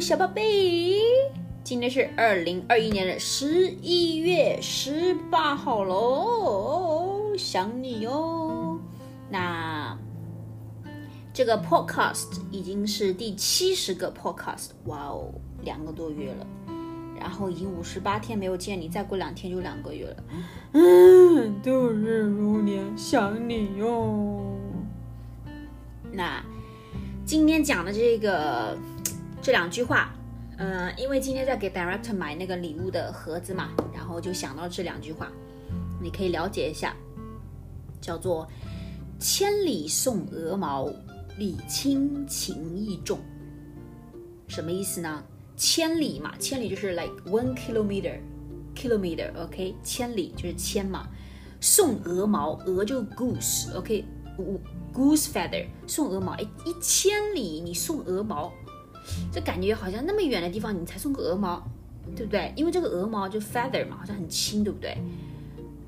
小宝贝，今天是二零二一年的十一月十八号喽，想你哟。那这个 podcast 已经是第七十个 podcast，哇哦，两个多月了。然后已经五十八天没有见你，再过两天就两个月了。嗯，度日如年，想你哟。那今天讲的这个这两句话，呃，因为今天在给 director 买那个礼物的盒子嘛，然后就想到这两句话，你可以了解一下，叫做“千里送鹅毛，礼轻情意重”，什么意思呢？千里嘛，千里就是 like one kilometer，kilometer，OK，千里就是千嘛。送鹅毛，鹅就 goose，OK，goose feather，送鹅毛，哎，一千里你送鹅毛，这感觉好像那么远的地方你才送个鹅毛，对不对？因为这个鹅毛就 feather 嘛，好像很轻，对不对？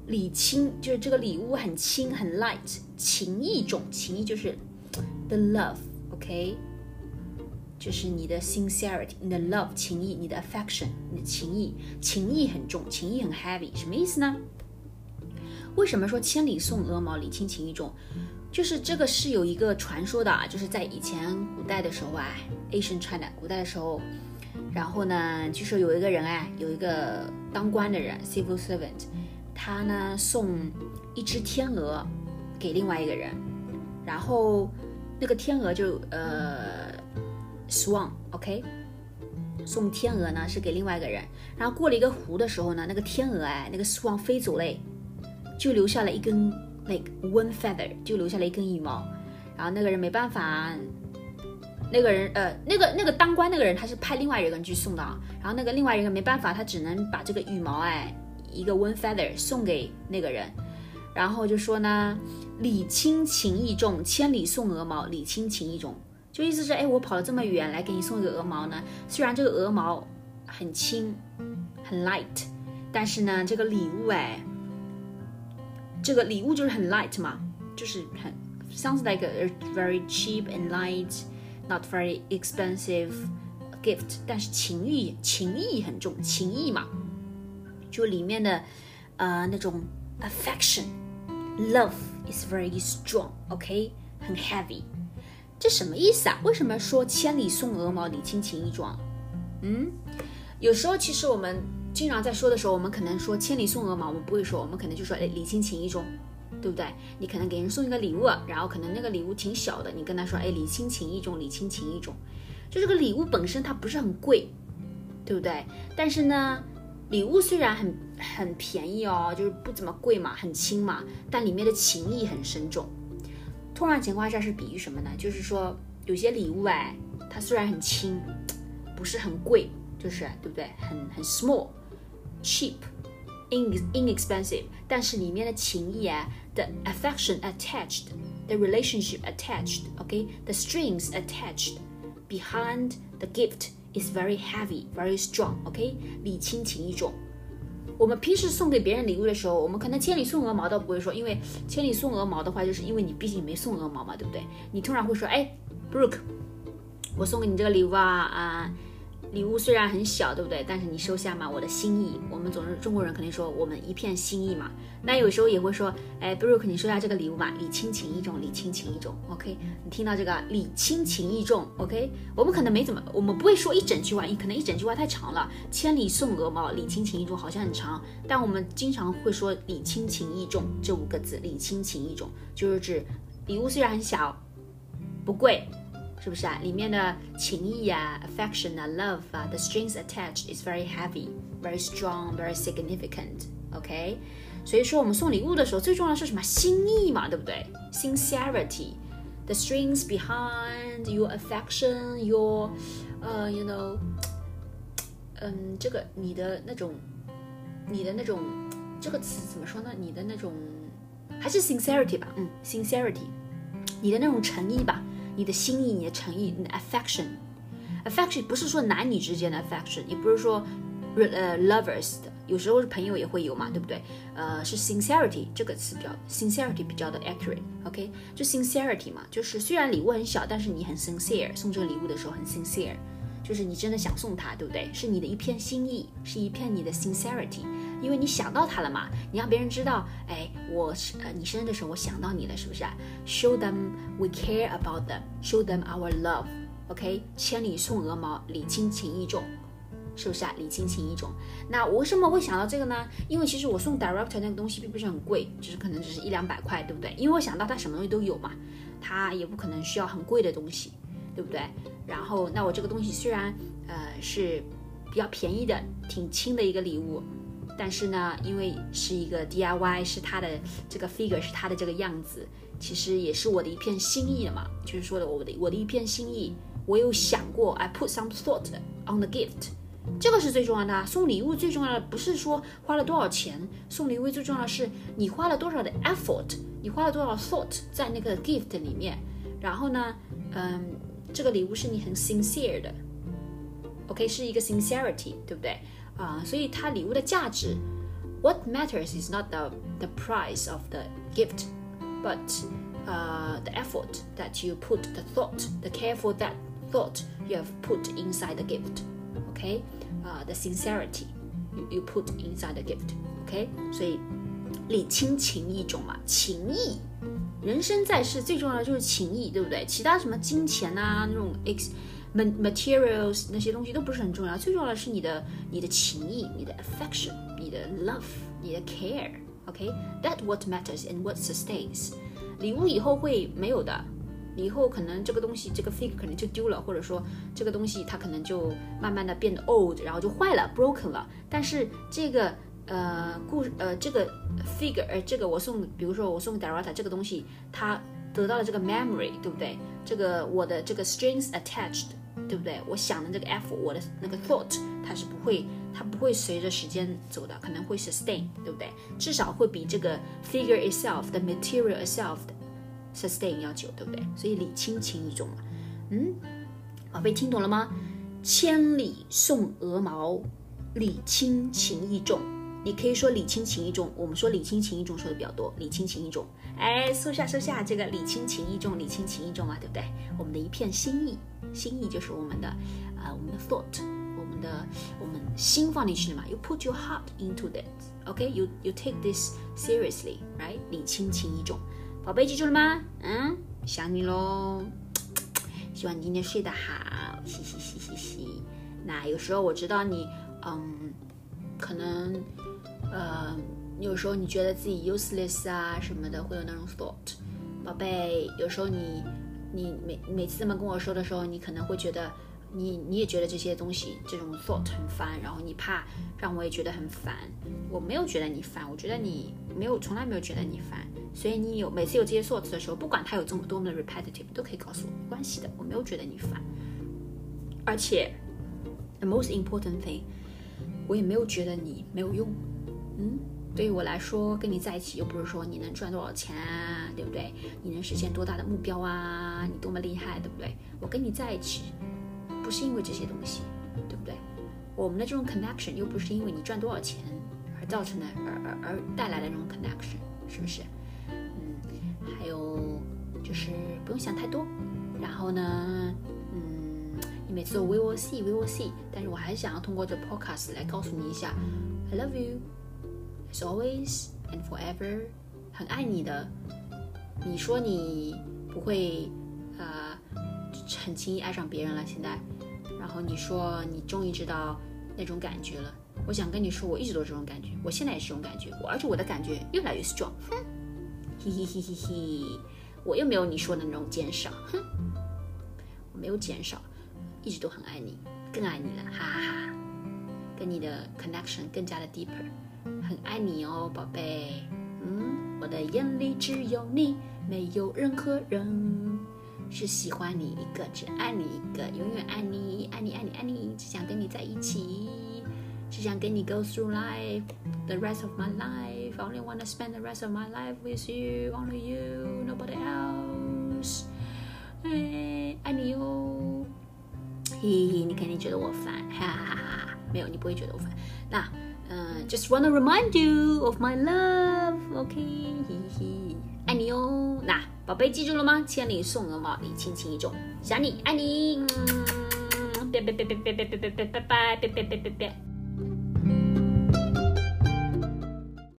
礼轻就是这个礼物很轻很 light，情意重，情意就是 the love，OK。就是你的 sincerity，你的 love 情谊，你的 affection，你的情意，情意很重，情意很 heavy，什么意思呢？为什么说千里送鹅毛，礼轻情意重？就是这个是有一个传说的啊，就是在以前古代的时候啊，Asian China 古代的时候，然后呢，据说有一个人哎，有一个当官的人 civil servant，他呢送一只天鹅给另外一个人，然后那个天鹅就呃。Swan，OK，送天鹅呢是给另外一个人，然后过了一个湖的时候呢，那个天鹅哎，那个 Swan 飞走嘞，就留下了一根 like one feather，就留下了一根羽毛，然后那个人没办法，那个人呃，那个那个当官那个人他是派另外一个人去送的啊，然后那个另外一个人没办法，他只能把这个羽毛哎，一个 one feather 送给那个人，然后就说呢，礼轻情意重，千里送鹅毛，礼轻情意重。就意思是，哎，我跑了这么远来给你送一个鹅毛呢。虽然这个鹅毛很轻，很 light，但是呢，这个礼物，哎，这个礼物就是很 light 嘛，就是很 sounds like a very cheap and light，not very expensive gift。但是情意情意很重，情意嘛，就里面的呃那种 affection，love is very strong，OK，很 heavy。这什么意思啊？为什么说千里送鹅毛，礼轻情意重？嗯，有时候其实我们 经常在说的时候，我们可能说千里送鹅毛，我们不会说，我们可能就说哎，礼轻情意重，对不对？你可能给人送一个礼物，然后可能那个礼物挺小的，你跟他说哎，礼轻情意重，礼轻情意重，就这个礼物本身它不是很贵，对不对？但是呢，礼物虽然很很便宜哦，就是不怎么贵嘛，很轻嘛，但里面的情谊很深重。通常情况下是比喻什么呢？就是说有些礼物哎，它虽然很轻，不是很贵，就是对不对？很很 small, cheap, in inexpensive，但是里面的情谊啊，the affection attached, the relationship attached, OK, the strings attached behind the gift is very heavy, very strong, OK，礼轻情意重。我们平时送给别人礼物的时候，我们可能千里送鹅毛倒不会说，因为千里送鹅毛的话，就是因为你毕竟没送鹅毛嘛，对不对？你突然会说，哎，Brooke，我送给你这个礼物啊啊。 礼物虽然很小，对不对？但是你收下嘛，我的心意。我们总是中国人肯定说我们一片心意嘛。那有时候也会说，哎，Brooke，你收下这个礼物嘛，礼轻情意重，礼轻情意重。OK，你听到这个礼轻情意重？OK，我们可能没怎么，我们不会说一整句话，可能一整句话太长了。千里送鹅毛，礼轻情意重，好像很长，但我们经常会说礼轻情意重这五个字。礼轻情意重就是指礼物虽然很小，不贵。是不是啊？里面的情谊啊，affection 啊，love 啊，the strings attached is very heavy, very strong, very significant. OK，所以说我们送礼物的时候，最重要是什么？心意嘛，对不对？Sincerity, the strings behind your affection, your, 呃，you know，嗯，这个你的那种，你的那种，这个词怎么说呢？你的那种，还是 sincerity 吧，嗯，sincerity，你的那种诚意吧。 你的心意，你的诚意，你的 affection，affection 不是说男女之间的 affection，也不是说呃 lovers 的，有时候是朋友也会有嘛，对不对？呃，是 sincerity 这个词比较 sincerity 比较的 accurate，OK？就 sincerity 嘛，就是虽然礼物很小，但是你很 sincere，送这个礼物的时候很 sincere，就是你真的想送他，对不对？是你的一片心意，是一片你的 sincerity，因为你想到他了嘛。你让别人知道，哎，我是呃，你生日的时候我想到你了，是不是？Show them we care about them. Show them our love. OK，千里送鹅毛，礼轻情意重。是不是啊？礼轻情意重。那我为什么会想到这个呢？因为其实我送 director 那个东西并不是很贵，就是可能只是一两百块，对不对？因为我想到他什么东西都有嘛，他也不可能需要很贵的东西，对不对？然后那我这个东西虽然呃是比较便宜的，挺轻的一个礼物，但是呢，因为是一个 DIY，是他的这个 figure 是他的这个样子，其实也是我的一片心意了嘛。就是说的我的我的一片心意，我有想过，I put some thought on the gift。这个是最重要的。送礼物最重要的不是说花了多少钱，送礼物最重要的是你花了多少的 effort，你花了多少 thought 在那个 gift 里面。然后呢，嗯，这个礼物是你很 sincere 的，OK，是一个 sincerity，对不对？啊，所以它礼物的价值，what matters is not the the price of the gift，but uh the effort that you put, the thought, the careful that thought you have put inside the gift。OK，啊，the sincerity you you put inside the gift，OK，所以礼轻情意重嘛，情义，人生在世最重要的就是情义，对不对？其他什么金钱啊，那种 ex materials 那些东西都不是很重要，最重要的是你的你的情谊，你的 affection，你的 love，你的 care，OK，that what matters and what sustains。礼物以后会没有的。以后可能这个东西，这个 figure 可能就丢了，或者说这个东西它可能就慢慢的变得 old，然后就坏了，broken 了。但是这个呃故呃这个 figure 这个我送，比如说我送 Darata 这个东西，它得到了这个 memory，对不对？这个我的这个 strings attached，对不对？我想的这个 f，我的那个 thought，它是不会，它不会随着时间走的，可能会 sustain，对不对？至少会比这个 figure itself，the material itself 的。sustain 要久，对不对？所以礼轻情意重嘛。嗯，宝贝听懂了吗？千里送鹅毛，礼轻情意重。你可以说礼轻情意重，我们说礼轻情意重说的比较多。礼轻情意重，哎，收下收下，这个礼轻情意重，礼轻情意重嘛，对不对？我们的一片心意，心意就是我们的啊，我们的 thought，我们的我们心放进去了嘛。You put your heart into that，OK？You you take this seriously，right？礼轻情意重。宝贝，记住了吗？嗯，想你喽。希望你今天睡得好，嘻嘻嘻嘻嘻。那有时候我知道你，嗯，可能，呃，有时候你觉得自己 useless 啊什么的，会有那种 thought。宝贝，有时候你，你每每次这么跟我说的时候，你可能会觉得。你你也觉得这些东西这种 thought 很烦，然后你怕让我也觉得很烦。我没有觉得你烦，我觉得你没有从来没有觉得你烦。所以你有每次有这些 thought 的时候，不管它有这么多么的 repetitive，都可以告诉我没关系的，我没有觉得你烦。而且 the most important thing，我也没有觉得你没有用。嗯，对于我来说，跟你在一起又不是说你能赚多少钱啊，对不对？你能实现多大的目标啊？你多么厉害，对不对？我跟你在一起。不是因为这些东西，对不对？我们的这种 connection 又不是因为你赚多少钱而造成的，而而而带来的这种 connection，是不是？嗯，还有就是不用想太多。然后呢，嗯，你每次都 we will see，we will see，但是我还是想要通过这 podcast 来告诉你一下，I love you as always and forever，很爱你的。你说你不会，呃。很轻易爱上别人了，现在，然后你说你终于知道那种感觉了。我想跟你说，我一直都这种感觉，我现在也是这种感觉，我而且我的感觉越来越 strong。哼，嘿嘿嘿嘿嘿，我又没有你说的那种减少，哼，我没有减少，一直都很爱你，更爱你了，哈哈哈，跟你的 connection 更加的 deeper，爱你哦，宝贝。嗯，我的眼里只有你，没有任何人。是喜欢你一个，只爱你一个，永远爱你，爱你，爱你，爱你，只想跟你在一起，只想跟你 go through life the rest of my life. I only wanna spend the rest of my life with you, only you, nobody else. 哎，爱你哟。嘿嘿，你肯定觉得我烦，哈哈哈哈！没有，你不会觉得我烦。那，嗯，just wanna remind you of my love, OK？嘿嘿，爱你哟。那。宝贝，记住了吗？千里送鹅毛，礼轻情意重。想你，爱你，拜拜拜拜拜拜拜拜拜拜拜拜拜拜。